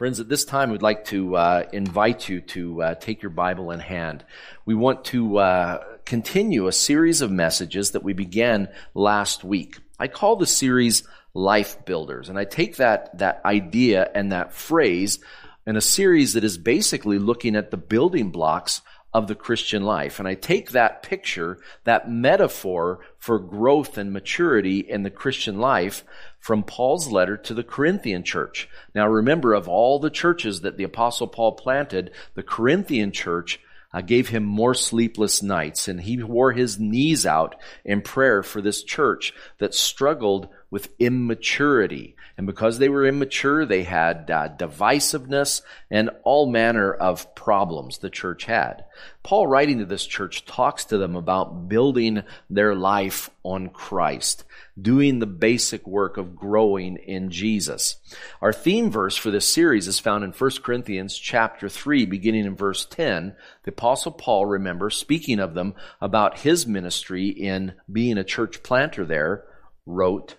Friends, at this time, we'd like to uh, invite you to uh, take your Bible in hand. We want to uh, continue a series of messages that we began last week. I call the series Life Builders, and I take that, that idea and that phrase in a series that is basically looking at the building blocks of the Christian life. And I take that picture, that metaphor for growth and maturity in the Christian life from Paul's letter to the Corinthian church. Now remember, of all the churches that the apostle Paul planted, the Corinthian church uh, gave him more sleepless nights and he wore his knees out in prayer for this church that struggled with immaturity. And because they were immature, they had uh, divisiveness and all manner of problems the church had. Paul, writing to this church, talks to them about building their life on Christ, doing the basic work of growing in Jesus. Our theme verse for this series is found in 1 Corinthians chapter 3, beginning in verse 10. The apostle Paul, remember, speaking of them about his ministry in being a church planter there, wrote,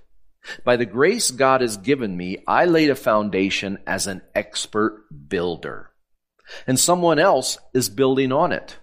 by the grace God has given me, I laid a foundation as an expert builder. And someone else is building on it.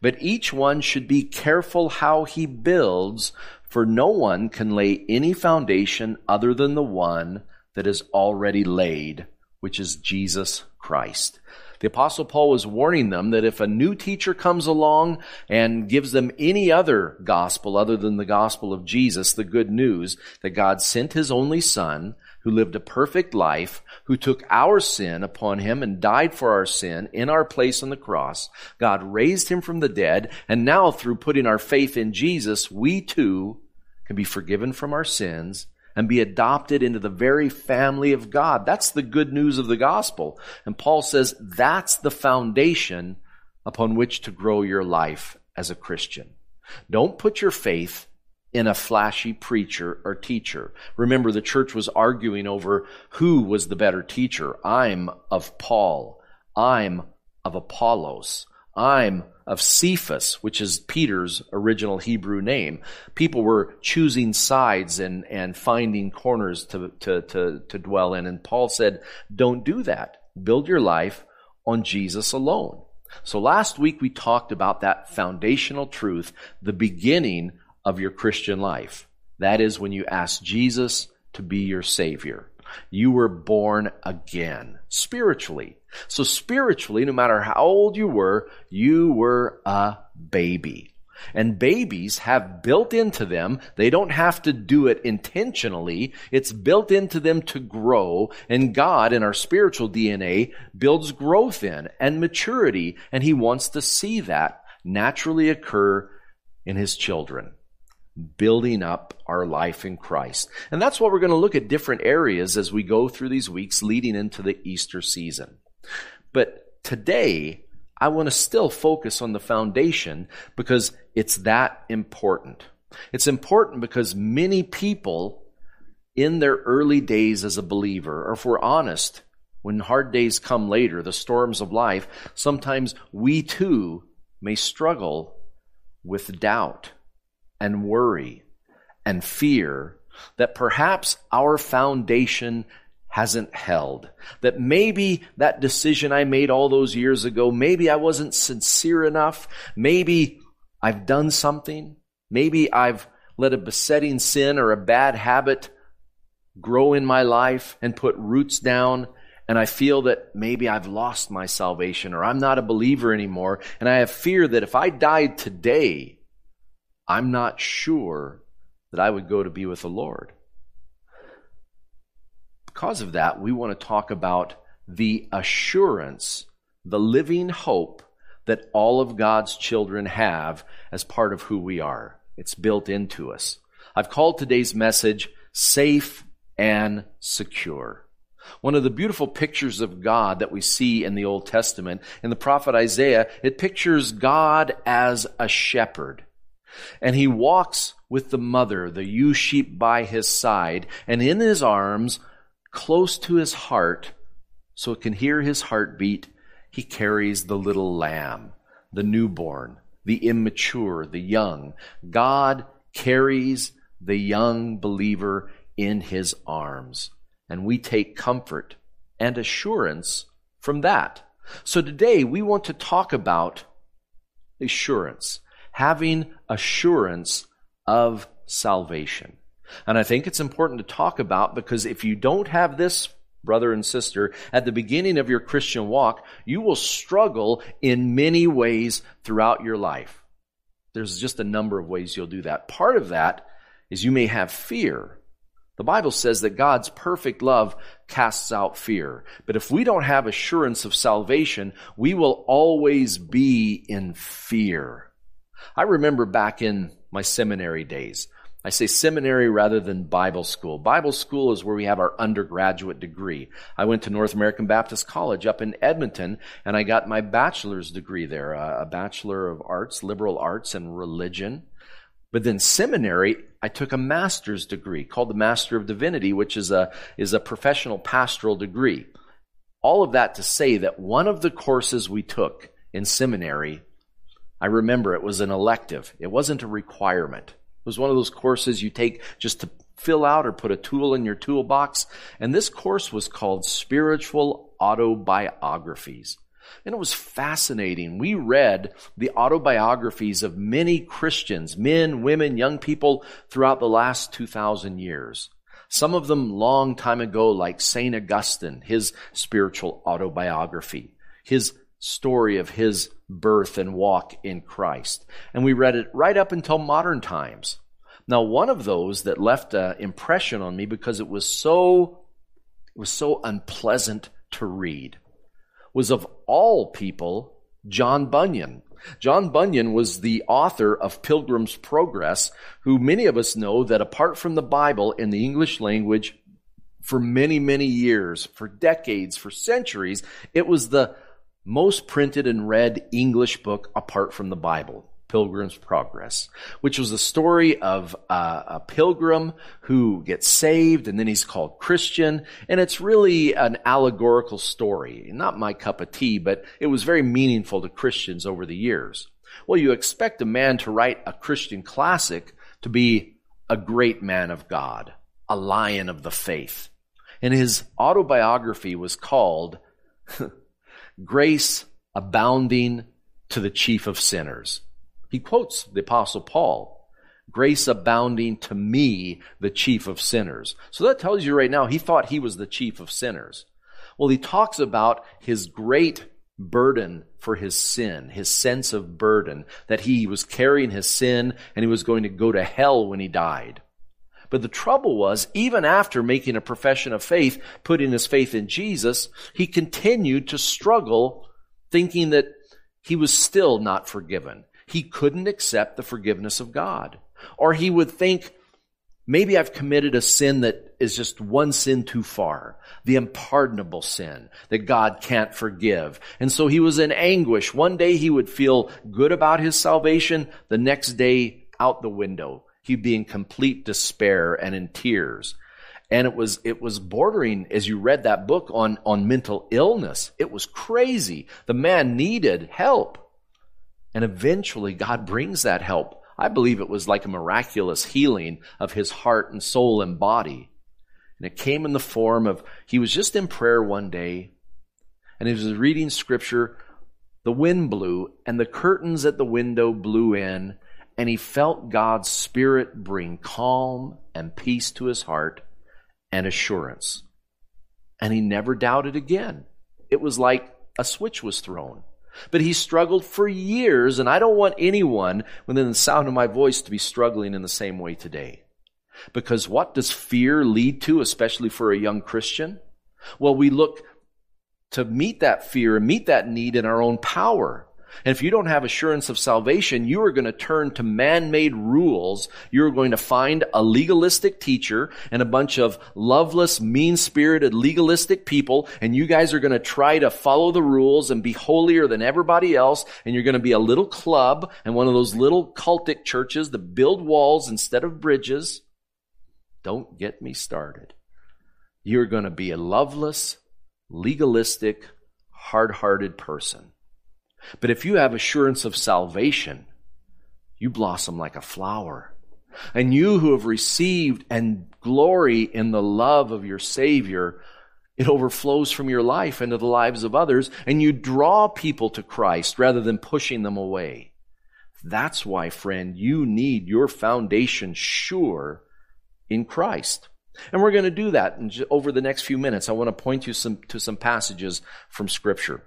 But each one should be careful how he builds, for no one can lay any foundation other than the one that is already laid, which is Jesus Christ. The apostle Paul was warning them that if a new teacher comes along and gives them any other gospel other than the gospel of Jesus, the good news that God sent his only son, who lived a perfect life, who took our sin upon him and died for our sin in our place on the cross. God raised him from the dead, and now through putting our faith in Jesus, we too can be forgiven from our sins and be adopted into the very family of God. That's the good news of the gospel. And Paul says that's the foundation upon which to grow your life as a Christian. Don't put your faith in a flashy preacher or teacher. Remember, the church was arguing over who was the better teacher. I'm of Paul. I'm of Apollos. I'm of Cephas, which is Peter's original Hebrew name. People were choosing sides and, and finding corners to, to, to, to dwell in. And Paul said, don't do that. Build your life on Jesus alone. So last week we talked about that foundational truth, the beginning of your Christian life. That is when you ask Jesus to be your Savior. You were born again, spiritually. So spiritually, no matter how old you were, you were a baby. And babies have built into them, they don't have to do it intentionally. It's built into them to grow. And God, in our spiritual DNA, builds growth in and maturity. And He wants to see that naturally occur in His children building up our life in Christ. And that's what we're going to look at different areas as we go through these weeks leading into the Easter season. But today, I want to still focus on the foundation because it's that important. It's important because many people in their early days as a believer, or if we're honest, when hard days come later, the storms of life, sometimes we too may struggle with doubt and worry and fear that perhaps our foundation hasn't held. That maybe that decision I made all those years ago, maybe I wasn't sincere enough. Maybe I've done something. Maybe I've let a besetting sin or a bad habit grow in my life and put roots down. And I feel that maybe I've lost my salvation or I'm not a believer anymore. And I have fear that if I died today, I'm not sure that I would go to be with the Lord. Because of that, we want to talk about the assurance, the living hope that all of God's children have as part of who we are. It's built into us. I've called today's message Safe and Secure. One of the beautiful pictures of God that we see in the Old Testament, in the prophet Isaiah, it pictures God as a shepherd. And he walks with the mother, the ewe sheep by his side, and in his arms, close to his heart, so it can hear his heartbeat, he carries the little lamb, the newborn, the immature, the young. God carries the young believer in his arms. And we take comfort and assurance from that. So today we want to talk about assurance, having assurance of salvation. And I think it's important to talk about because if you don't have this, brother and sister, at the beginning of your Christian walk, you will struggle in many ways throughout your life. There's just a number of ways you'll do that. Part of that is you may have fear. The Bible says that God's perfect love casts out fear. But if we don't have assurance of salvation, we will always be in fear. I remember back in my seminary days, I say seminary rather than Bible school. Bible school is where we have our undergraduate degree. I went to North American Baptist College up in Edmonton and I got my bachelor's degree there, uh, a Bachelor of Arts, Liberal Arts and Religion. But then seminary, I took a master's degree called the Master of Divinity, which is a, is a professional pastoral degree. All of that to say that one of the courses we took in seminary, I remember it was an elective. It wasn't a requirement. It was one of those courses you take just to fill out or put a tool in your toolbox. And this course was called Spiritual Autobiographies. And it was fascinating. We read the autobiographies of many Christians, men, women, young people throughout the last 2,000 years. Some of them long time ago, like St. Augustine, his spiritual autobiography, his story of his birth and walk in Christ. And we read it right up until modern times. Now, one of those that left an impression on me because it was so, it was so unpleasant to read was of all people, John Bunyan. John Bunyan was the author of Pilgrim's Progress, who many of us know that apart from the Bible in the English language, for many, many years, for decades, for centuries, it was the most printed and read English book apart from the Bible. Pilgrim's Progress, which was a story of uh, a pilgrim who gets saved and then he's called Christian. And it's really an allegorical story. Not my cup of tea, but it was very meaningful to Christians over the years. Well, you expect a man to write a Christian classic to be a great man of God, a lion of the faith. And his autobiography was called Grace Abounding to the Chief of Sinners. He quotes the apostle Paul, grace abounding to me, the chief of sinners. So that tells you right now, he thought he was the chief of sinners. Well, he talks about his great burden for his sin, his sense of burden, that he was carrying his sin and he was going to go to hell when he died. But the trouble was, even after making a profession of faith, putting his faith in Jesus, he continued to struggle thinking that he was still not forgiven he couldn't accept the forgiveness of God. Or he would think, maybe I've committed a sin that is just one sin too far, the unpardonable sin that God can't forgive. And so he was in anguish. One day he would feel good about his salvation, the next day out the window. He'd be in complete despair and in tears. And it was, it was bordering, as you read that book, on, on mental illness. It was crazy. The man needed help. And eventually God brings that help. I believe it was like a miraculous healing of his heart and soul and body. And it came in the form of, he was just in prayer one day and he was reading scripture. The wind blew and the curtains at the window blew in and he felt God's spirit bring calm and peace to his heart and assurance. And he never doubted again. It was like a switch was thrown. But he struggled for years, and I don't want anyone within the sound of my voice to be struggling in the same way today. Because what does fear lead to, especially for a young Christian? Well, we look to meet that fear and meet that need in our own power. And if you don't have assurance of salvation, you are going to turn to man-made rules. You're going to find a legalistic teacher and a bunch of loveless, mean-spirited, legalistic people, and you guys are going to try to follow the rules and be holier than everybody else, and you're going to be a little club and one of those little cultic churches that build walls instead of bridges. Don't get me started. You're going to be a loveless, legalistic, hard-hearted person. But if you have assurance of salvation, you blossom like a flower. And you who have received and glory in the love of your Savior It overflows from your life into the lives of others, and you draw people to Christ rather than pushing them away. That's why, friend, you need your foundation sure in Christ. And we're going to do that over the next few minutes. I want to point you some, to some passages from Scripture.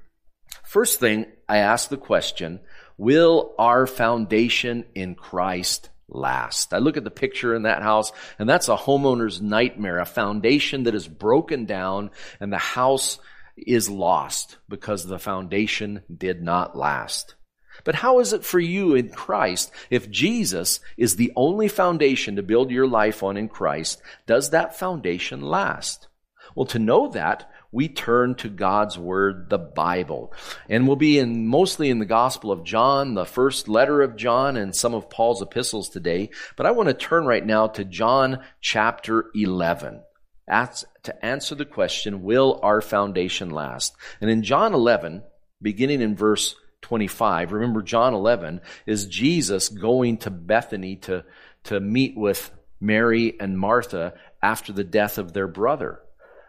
First thing, I ask the question, will our foundation in Christ last? I look at the picture in that house, and that's a homeowner's nightmare, a foundation that is broken down, and the house is lost because the foundation did not last. But how is it for you in Christ if Jesus is the only foundation to build your life on in Christ? Does that foundation last? Well, to know that, we turn to God's Word, the Bible. And we'll be in mostly in the Gospel of John, the first letter of John, and some of Paul's epistles today. But I want to turn right now to John chapter 11. Ask, to answer the question, will our foundation last? And in John 11, beginning in verse 25, remember John 11 is Jesus going to Bethany to, to meet with Mary and Martha after the death of their brother.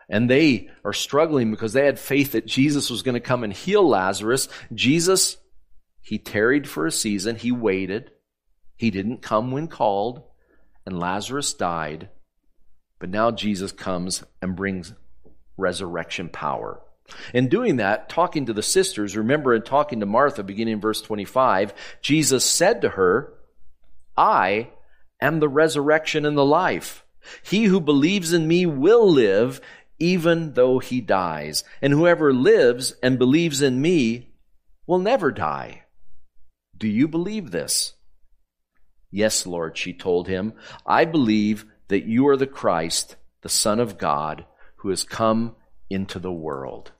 And they are struggling because they had faith that Jesus was going to come and heal Lazarus. Jesus, he tarried for a season. He waited. He didn't come when called. And Lazarus died. But now Jesus comes and brings resurrection power. In doing that, talking to the sisters, remember in talking to Martha, beginning in verse 25, Jesus said to her, I am the resurrection and the life. He who believes in me will live even though he dies. And whoever lives and believes in me will never die. Do you believe this? Yes, Lord, she told him. I believe that you are the Christ, the Son of God, who has come into the world.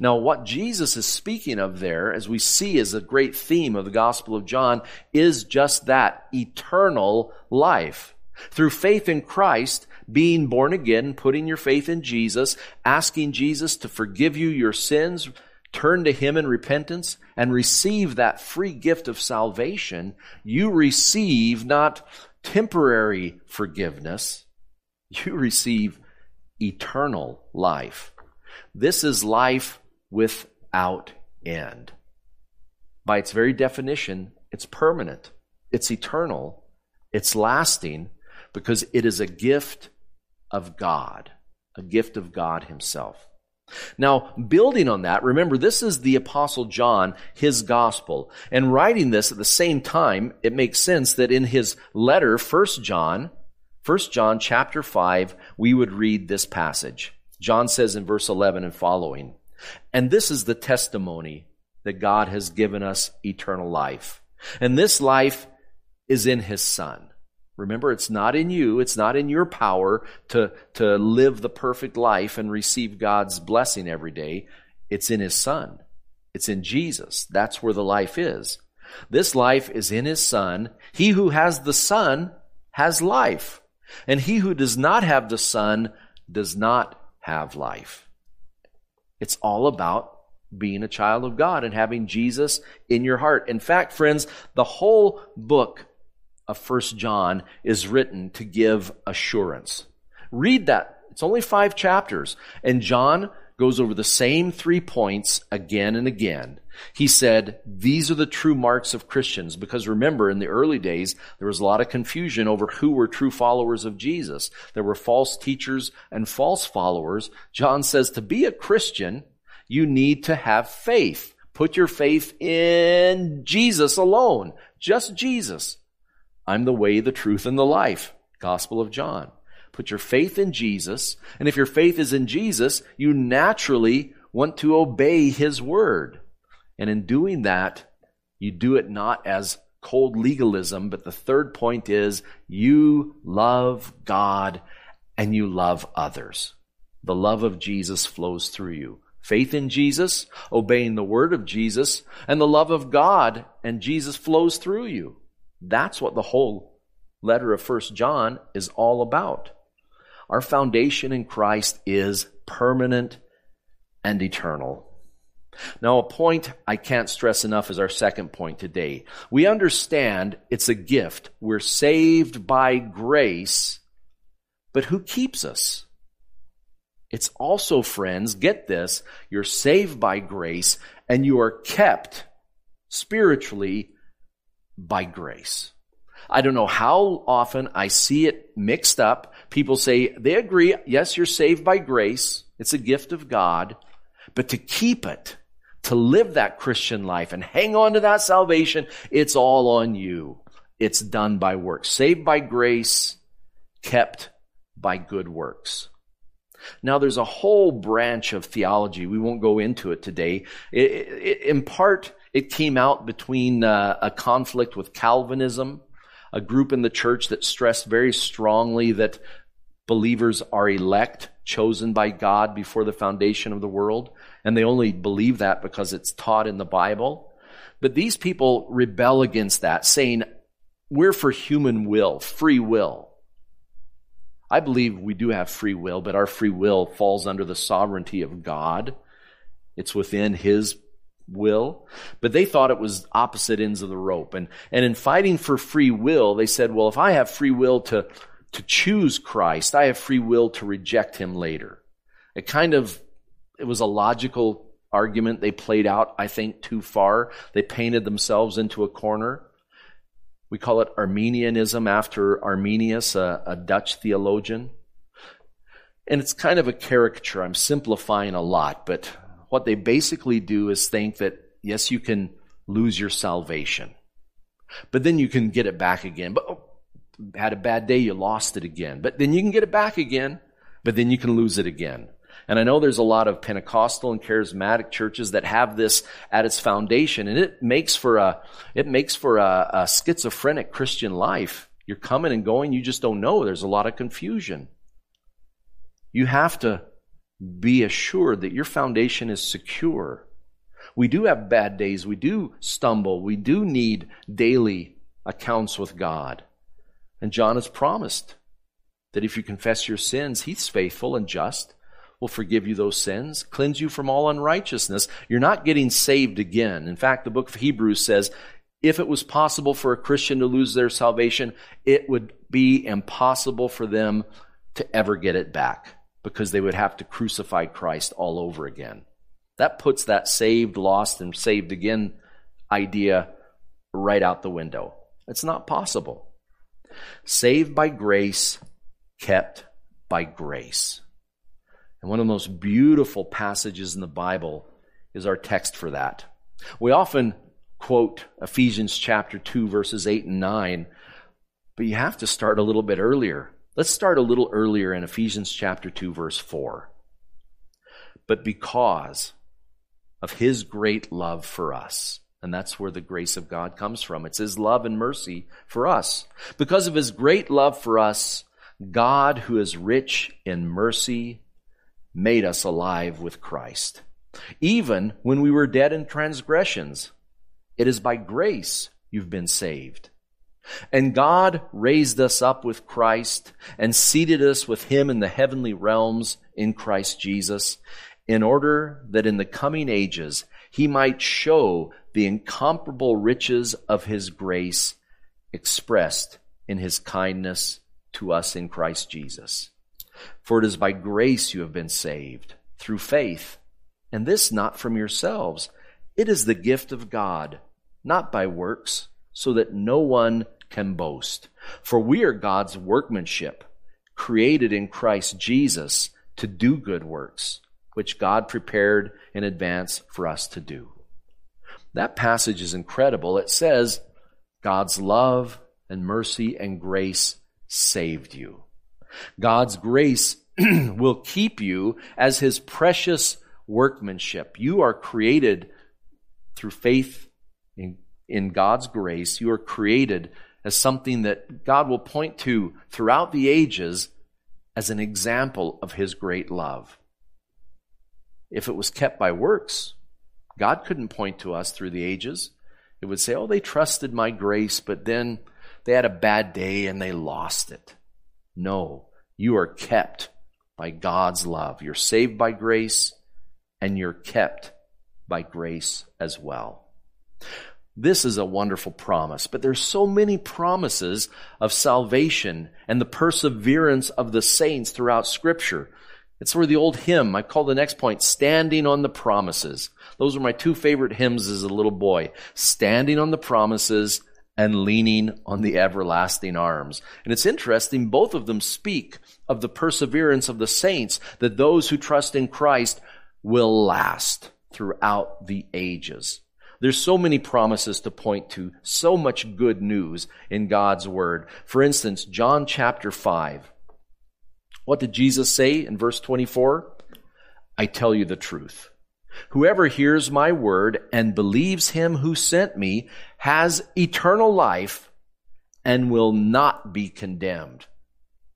Now, what Jesus is speaking of there, as we see as a great theme of the Gospel of John, is just that eternal life. Through faith in Christ, being born again, putting your faith in Jesus, asking Jesus to forgive you your sins, turn to Him in repentance, and receive that free gift of salvation, you receive not temporary forgiveness, you receive eternal life. This is life without end. By its very definition, it's permanent, it's eternal, it's lasting, because it is a gift of God, a gift of God Himself. Now, building on that, remember this is the Apostle John, his gospel. And writing this at the same time, it makes sense that in his letter, 1 John, 1 John chapter 5, we would read this passage. John says in verse 11 and following, And this is the testimony that God has given us eternal life. And this life is in his Son. Remember, it's not in you, it's not in your power to, to live the perfect life and receive God's blessing every day. It's in His Son. It's in Jesus. That's where the life is. This life is in His Son. He who has the Son has life. And he who does not have the Son does not have life. It's all about being a child of God and having Jesus in your heart. In fact, friends, the whole book of First John is written to give assurance. Read that. It's only five chapters. And John goes over the same three points again and again. He said, these are the true marks of Christians. Because remember, in the early days, there was a lot of confusion over who were true followers of Jesus. There were false teachers and false followers. John says to be a Christian, you need to have faith. Put your faith in Jesus alone. Just Jesus. I'm the way, the truth, and the life. Gospel of John. Put your faith in Jesus, and if your faith is in Jesus, you naturally want to obey His word. And in doing that, you do it not as cold legalism, but the third point is you love God and you love others. The love of Jesus flows through you. Faith in Jesus, obeying the word of Jesus, and the love of God and Jesus flows through you. That's what the whole letter of First John is all about. Our foundation in Christ is permanent and eternal. Now, a point I can't stress enough is our second point today. We understand it's a gift. We're saved by grace, but who keeps us? It's also, friends, get this, you're saved by grace and you are kept spiritually by grace. I don't know how often I see it mixed up. People say they agree, yes, you're saved by grace. It's a gift of God. But to keep it, to live that Christian life and hang on to that salvation, it's all on you. It's done by works. Saved by grace, kept by good works. Now there's a whole branch of theology. We won't go into it today. It, it, in part, it came out between uh, a conflict with Calvinism, a group in the church that stressed very strongly that believers are elect, chosen by God before the foundation of the world, and they only believe that because it's taught in the Bible. But these people rebel against that, saying, we're for human will, free will. I believe we do have free will, but our free will falls under the sovereignty of God. It's within His will. But they thought it was opposite ends of the rope. And, and in fighting for free will, they said, well, if I have free will to, to choose Christ, I have free will to reject Him later. It kind of, it was a logical argument they played out, I think, too far. They painted themselves into a corner. We call it Arminianism after Arminius, a, a Dutch theologian. And it's kind of a caricature. I'm simplifying a lot, but what they basically do is think that, yes, you can lose your salvation, but then you can get it back again. But oh, had a bad day, you lost it again. But then you can get it back again, but then you can lose it again. And I know there's a lot of Pentecostal and charismatic churches that have this at its foundation, and it makes for a it makes for a, a schizophrenic Christian life. You're coming and going, you just don't know. There's a lot of confusion. You have to be assured that your foundation is secure. We do have bad days. We do stumble. We do need daily accounts with God. And John has promised that if you confess your sins, he's faithful and just will forgive you those sins, cleanse you from all unrighteousness. You're not getting saved again. In fact, the book of Hebrews says, if it was possible for a Christian to lose their salvation, it would be impossible for them to ever get it back because they would have to crucify Christ all over again. That puts that saved, lost, and saved again idea right out the window. It's not possible. Saved by grace, kept by grace. And one of the most beautiful passages in the Bible is our text for that. We often quote Ephesians chapter 2, verses 8 and 9, but you have to start a little bit earlier. Let's start a little earlier in Ephesians chapter 2, verse 4. But because of his great love for us, and that's where the grace of God comes from. It's his love and mercy for us. Because of his great love for us, God, who is rich in mercy, made us alive with Christ. Even when we were dead in transgressions, it is by grace you've been saved. And God raised us up with Christ and seated us with Him in the heavenly realms in Christ Jesus, in order that in the coming ages He might show the incomparable riches of His grace expressed in His kindness to us in Christ Jesus. For it is by grace you have been saved, through faith, and this not from yourselves. It is the gift of God, not by works, so that no one can boast. For we are God's workmanship, created in Christ Jesus to do good works, which God prepared in advance for us to do. That passage is incredible. It says, God's love and mercy and grace saved you. God's grace will keep you as his precious workmanship. You are created through faith in, in God's grace. You are created as something that God will point to throughout the ages as an example of his great love. If it was kept by works, God couldn't point to us through the ages. It would say, oh, they trusted my grace, but then they had a bad day and they lost it. No, you are kept by God's love. You're saved by grace and you're kept by grace as well. This is a wonderful promise, but there's so many promises of salvation and the perseverance of the saints throughout scripture. It's where the old hymn, I call the next point, Standing on the Promises. Those were my two favorite hymns as a little boy. Standing on the Promises and leaning on the everlasting arms. And it's interesting, both of them speak of the perseverance of the saints, that those who trust in Christ will last throughout the ages. There's so many promises to point to, so much good news in God's Word. For instance, John chapter 5. What did Jesus say in verse 24? I tell you the truth. Whoever hears my word and believes him who sent me has eternal life and will not be condemned.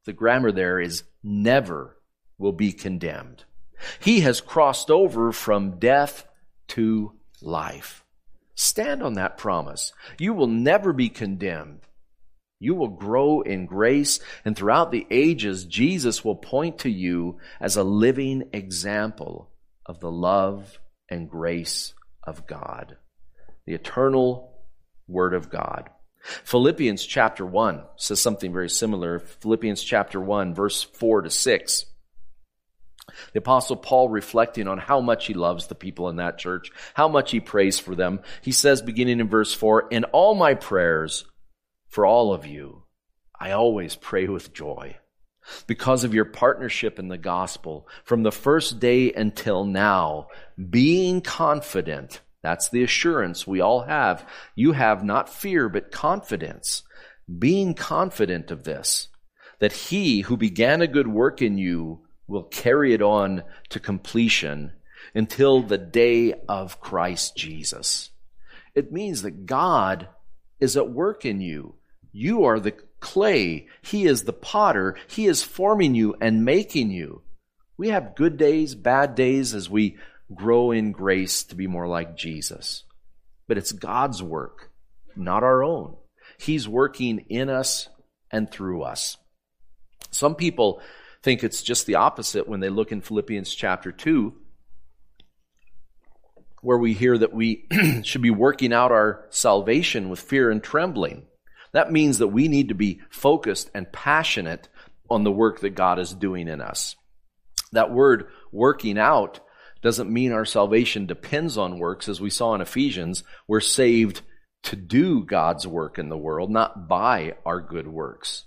The grammar there is never will be condemned. He has crossed over from death to life. Stand on that promise. You will never be condemned. You will grow in grace, and throughout the ages, Jesus will point to you as a living example of the love and grace of God, the eternal Word of God. Philippians chapter 1 says something very similar. Philippians chapter 1, verse 4 to 6. The apostle Paul reflecting on how much he loves the people in that church, how much he prays for them. He says, beginning in verse 4, In all my prayers for all of you, I always pray with joy because of your partnership in the gospel from the first day until now, being confident. That's the assurance we all have. You have not fear, but confidence. Being confident of this, that he who began a good work in you will carry it on to completion until the day of Christ Jesus. It means that God is at work in you. You are the clay. He is the potter. He is forming you and making you. We have good days, bad days as we grow in grace to be more like Jesus. But it's God's work, not our own. He's working in us and through us. Some people think it's just the opposite when they look in Philippians chapter 2, where we hear that we should be working out our salvation with fear and trembling. That means that we need to be focused and passionate on the work that God is doing in us. That word working out doesn't mean our salvation depends on works. As we saw in Ephesians, we're saved to do God's work in the world, not by our good works.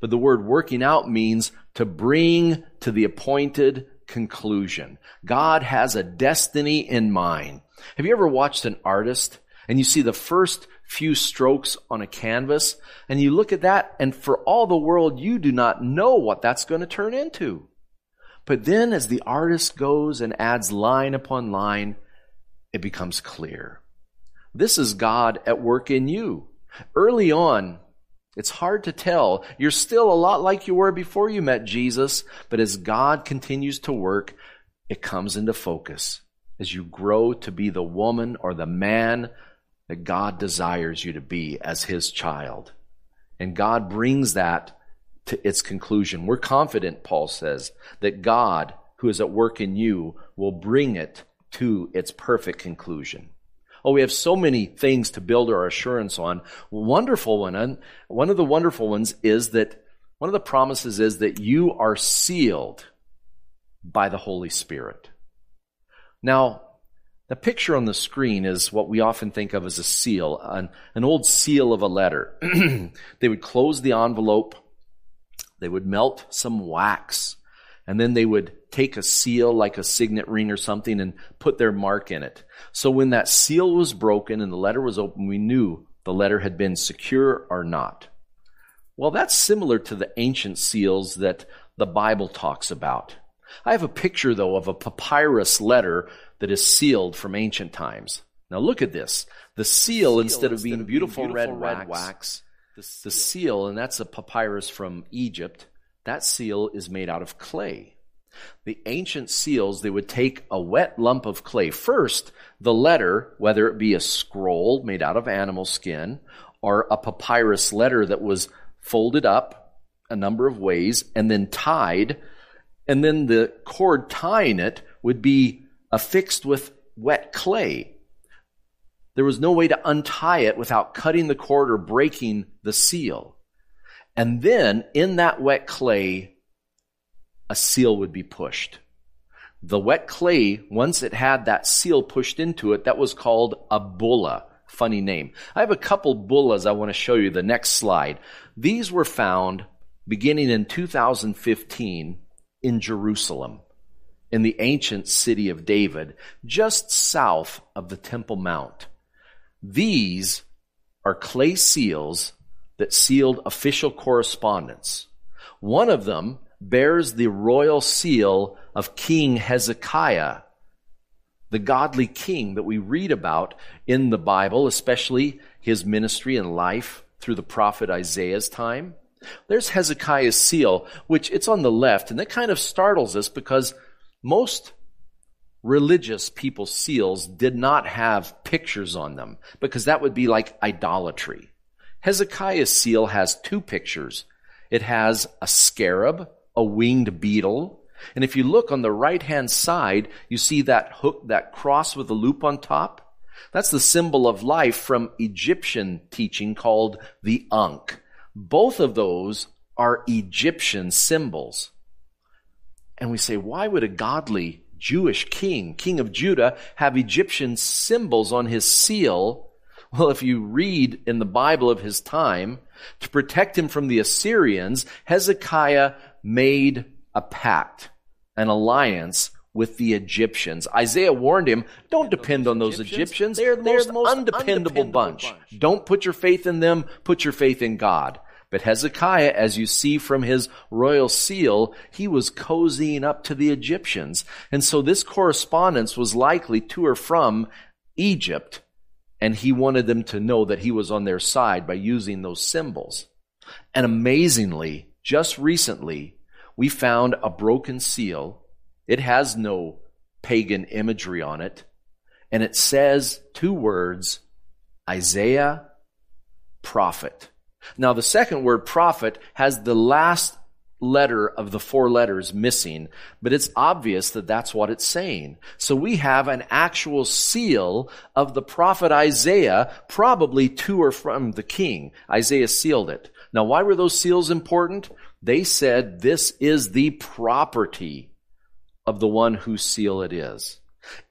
But the word working out means to bring to the appointed conclusion. God has a destiny in mind. Have you ever watched an artist and you see the first few strokes on a canvas and you look at that and for all the world you do not know what that's going to turn into. But then as the artist goes and adds line upon line, it becomes clear. This is God at work in you. Early on, it's hard to tell. You're still a lot like you were before you met Jesus, but as God continues to work, it comes into focus as you grow to be the woman or the man that God desires you to be as His child. And God brings that to its conclusion. We're confident, Paul says, that God, who is at work in you, will bring it to its perfect conclusion. Oh, we have so many things to build our assurance on. Wonderful one. One of the wonderful ones is that one of the promises is that you are sealed by the Holy Spirit. Now, the picture on the screen is what we often think of as a seal, an, an old seal of a letter. they would close the envelope, they would melt some wax, and then they would take a seal like a signet ring or something and put their mark in it. So when that seal was broken and the letter was open, we knew the letter had been secure or not. Well, that's similar to the ancient seals that the Bible talks about. I have a picture, though, of a papyrus letter that is sealed from ancient times. Now look at this. The seal, seal instead, of being beautiful, beautiful red, red, wax, wax the, seal. the seal, and that's a papyrus from Egypt, that seal is made out of clay. The ancient seals, they would take a wet lump of clay. First, the letter, whether it be a scroll made out of animal skin or a papyrus letter that was folded up a number of ways and then tied, and then the cord tying it would be affixed with wet clay. There was no way to untie it without cutting the cord or breaking the seal. And then in that wet clay, a seal would be pushed. The wet clay, once it had that seal pushed into it, that was called a bulla. Funny name. I have a couple bullas I want to show you the next slide. These were found beginning in 2015 in Jerusalem, in the ancient city of David, just south of the Temple Mount. These are clay seals that sealed official correspondence. One of them bears the royal seal of King Hezekiah, the godly king that we read about in the Bible, especially his ministry and life through the prophet Isaiah's time. There's Hezekiah's seal, which it's on the left, and that kind of startles us because most religious people's seals did not have pictures on them because that would be like idolatry. Hezekiah's seal has two pictures. It has a scarab, a winged beetle, and if you look on the right hand side, you see that hook, that cross with a loop on top. That's the symbol of life from Egyptian teaching called the Ankh. Both of those are Egyptian symbols. And we say, why would a godly Jewish king, king of Judah, have Egyptian symbols on his seal? Well, if you read in the Bible of his time, to protect him from the Assyrians, Hezekiah made a pact, an alliance with the Egyptians. Isaiah warned him, don't depend on those Egyptians. They're the most, most undependable, undependable bunch. bunch. Don't put your faith in them. Put your faith in God. But Hezekiah, as you see from his royal seal, he was cozying up to the Egyptians. And so this correspondence was likely to or from Egypt. And he wanted them to know that he was on their side by using those symbols. And amazingly, just recently, we found a broken seal. It has no pagan imagery on it. And it says two words, Isaiah, prophet. Now, the second word, prophet, has the last letter of the four letters missing, but it's obvious that that's what it's saying. So we have an actual seal of the prophet Isaiah, probably to or from the king. Isaiah sealed it. Now, why were those seals important? They said this is the property of the one whose seal it is.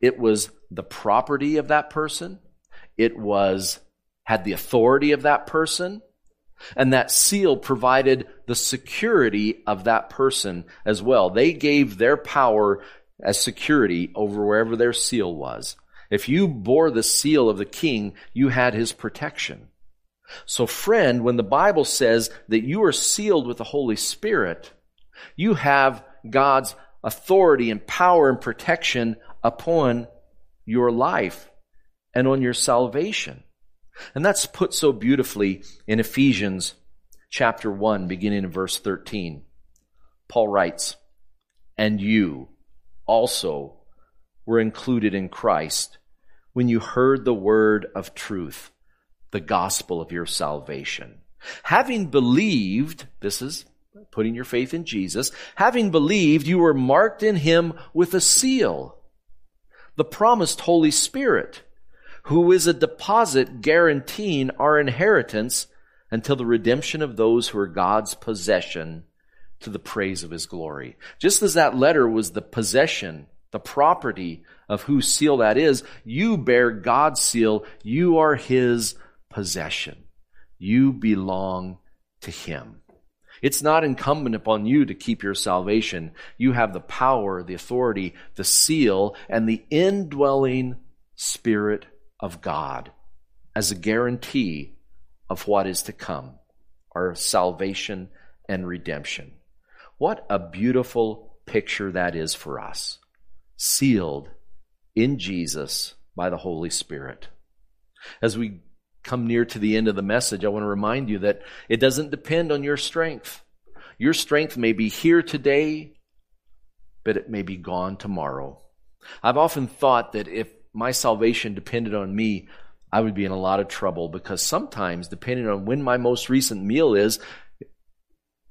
It was the property of that person. It was, had the authority of that person. And that seal provided the security of that person as well. They gave their power as security over wherever their seal was. If you bore the seal of the king, you had his protection. So friend, when the Bible says that you are sealed with the Holy Spirit, you have God's authority and power and protection upon your life and on your salvation. And that's put so beautifully in Ephesians chapter 1, beginning in verse 13. Paul writes, And you also were included in Christ when you heard the word of truth the gospel of your salvation. Having believed, this is putting your faith in Jesus, having believed, you were marked in him with a seal, the promised Holy Spirit, who is a deposit guaranteeing our inheritance until the redemption of those who are God's possession to the praise of his glory. Just as that letter was the possession, the property of whose seal that is, you bear God's seal. You are his possession. You belong to Him. It's not incumbent upon you to keep your salvation. You have the power, the authority, the seal, and the indwelling Spirit of God as a guarantee of what is to come our salvation and redemption. What a beautiful picture that is for us. Sealed in Jesus by the Holy Spirit. As we come near to the end of the message, I want to remind you that it doesn't depend on your strength. Your strength may be here today, but it may be gone tomorrow. I've often thought that if my salvation depended on me, I would be in a lot of trouble because sometimes, depending on when my most recent meal is,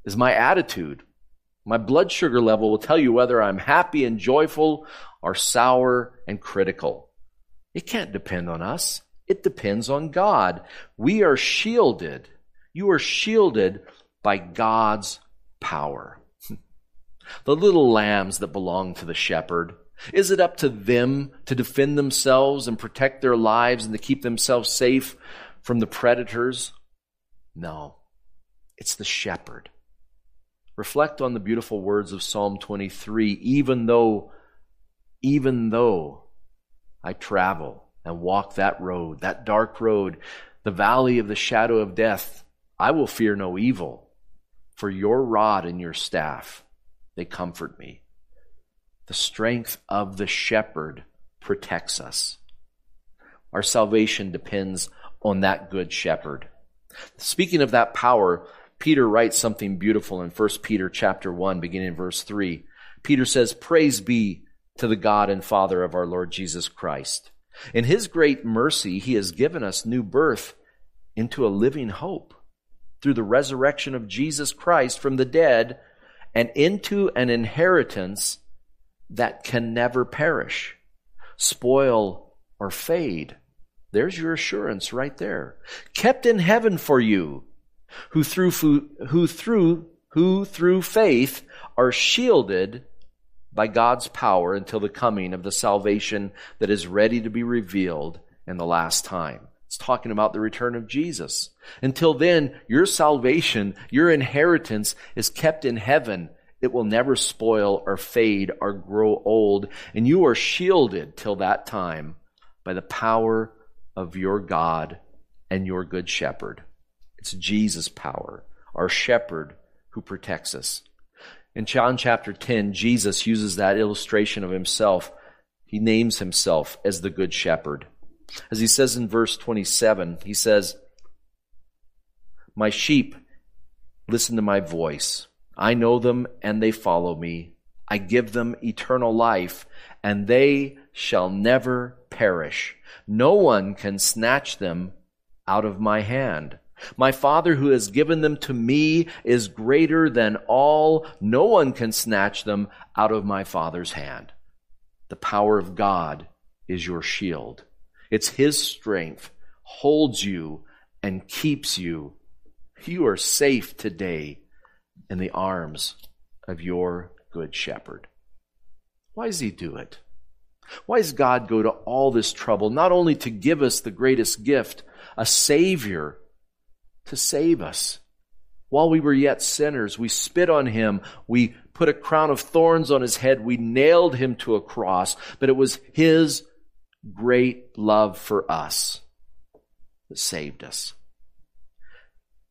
is my attitude. My blood sugar level will tell you whether I'm happy and joyful or sour and critical. It can't depend on us. It depends on God. We are shielded. You are shielded by God's power. the little lambs that belong to the shepherd? Is it up to them to defend themselves and protect their lives and to keep themselves safe from the predators? No, it's the shepherd. Reflect on the beautiful words of Psalm 23. Even though, even though I travel and walk that road, that dark road, the valley of the shadow of death, I will fear no evil, for your rod and your staff, they comfort me. The strength of the shepherd protects us. Our salvation depends on that good shepherd. Speaking of that power, Peter writes something beautiful in 1 Peter chapter 1 beginning in verse 3. Peter says, "Praise be to the God and Father of our Lord Jesus Christ. In his great mercy he has given us new birth into a living hope through the resurrection of Jesus Christ from the dead and into an inheritance that can never perish, spoil, or fade. There's your assurance right there. Kept in heaven for you, who through, who through, who through faith are shielded by God's power until the coming of the salvation that is ready to be revealed in the last time. It's talking about the return of Jesus. Until then, your salvation, your inheritance is kept in heaven. It will never spoil or fade or grow old, and you are shielded till that time by the power of your God and your good shepherd. It's Jesus' power, our shepherd who protects us. In John chapter 10, Jesus uses that illustration of himself. He names himself as the good shepherd. As he says in verse 27, he says, My sheep listen to my voice. I know them and they follow me. I give them eternal life and they shall never perish. No one can snatch them out of my hand. My Father who has given them to me is greater than all. No one can snatch them out of my Father's hand. The power of God is your shield. It's His strength holds you and keeps you. You are safe today in the arms of your good shepherd. Why does He do it? Why does God go to all this trouble, not only to give us the greatest gift, a Savior, to save us? While we were yet sinners, we spit on him. We put a crown of thorns on his head. We nailed him to a cross. But it was his great love for us that saved us.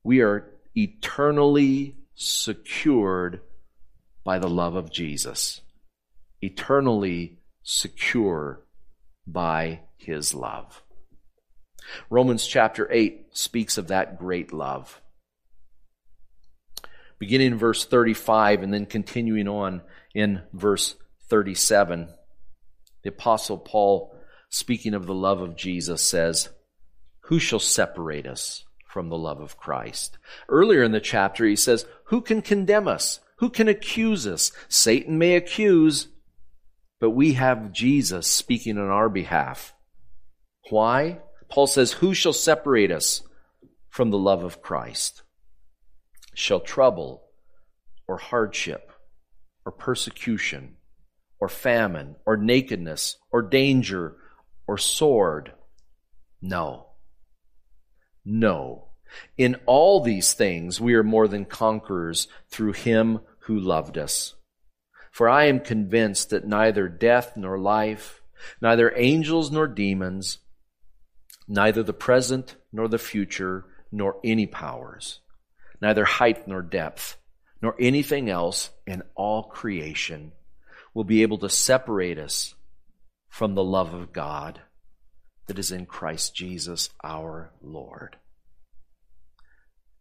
We are eternally secured by the love of Jesus, eternally secure by his love. Romans chapter 8 speaks of that great love. Beginning in verse 35 and then continuing on in verse 37, the Apostle Paul speaking of the love of Jesus, says, Who shall separate us from the love of Christ? Earlier in the chapter, he says, Who can condemn us? Who can accuse us? Satan may accuse, but we have Jesus speaking on our behalf. Why? Paul says, Who shall separate us from the love of Christ? Shall trouble or hardship or persecution or famine or nakedness or danger or sword. No. No. In all these things we are more than conquerors through him who loved us. For I am convinced that neither death nor life, neither angels nor demons, neither the present nor the future, nor any powers, neither height nor depth, nor anything else in all creation will be able to separate us from the love of God that is in Christ Jesus our Lord.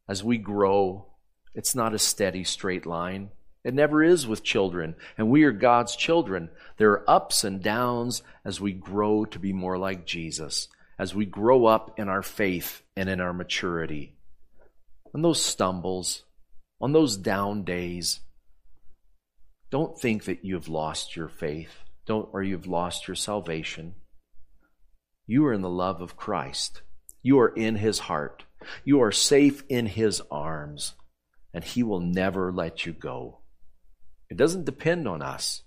As we grow, it's not a steady straight line. It never is with children, and we are God's children. There are ups and downs as we grow to be more like Jesus, as we grow up in our faith and in our maturity. On those stumbles, on those down days, don't think that you've lost your faith don't, or you've lost your salvation. You are in the love of Christ. You are in his heart. You are safe in his arms, and he will never let you go. It doesn't depend on us.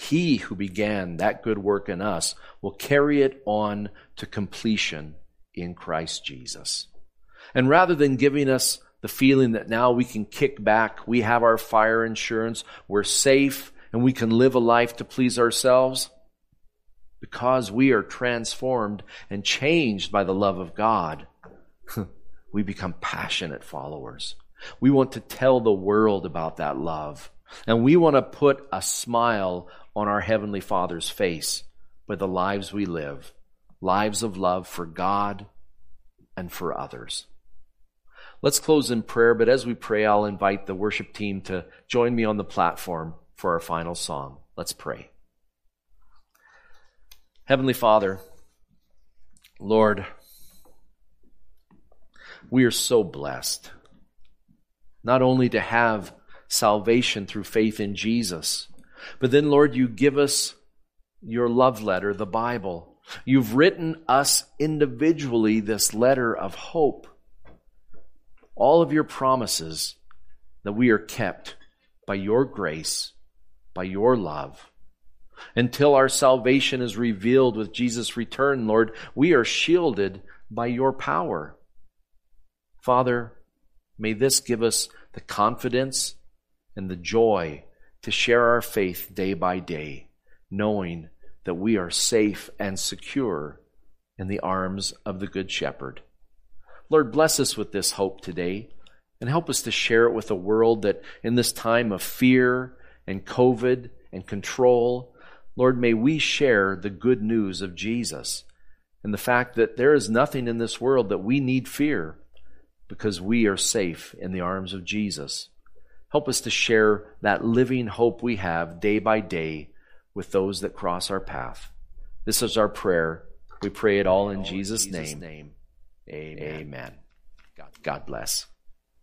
He who began that good work in us will carry it on to completion in Christ Jesus. And rather than giving us the feeling that now we can kick back, we have our fire insurance, we're safe, and we can live a life to please ourselves, because we are transformed and changed by the love of God, we become passionate followers. We want to tell the world about that love. And we want to put a smile on our Heavenly Father's face by the lives we live, lives of love for God and for others. Let's close in prayer, but as we pray, I'll invite the worship team to join me on the platform for our final song. Let's pray. Heavenly Father, Lord, we are so blessed not only to have salvation through faith in Jesus, but then, Lord, you give us your love letter, the Bible. You've written us individually this letter of hope. All of your promises that we are kept by your grace, by your love. Until our salvation is revealed with Jesus' return, Lord, we are shielded by your power. Father, may this give us the confidence and the joy to share our faith day by day, knowing that we are safe and secure in the arms of the Good Shepherd. Lord, bless us with this hope today and help us to share it with a world that in this time of fear and COVID and control, Lord, may we share the good news of Jesus and the fact that there is nothing in this world that we need fear because we are safe in the arms of Jesus. Help us to share that living hope we have day by day with those that cross our path. This is our prayer. We pray it all in, all Jesus', in Jesus name. name. Amen. Amen. God, God bless.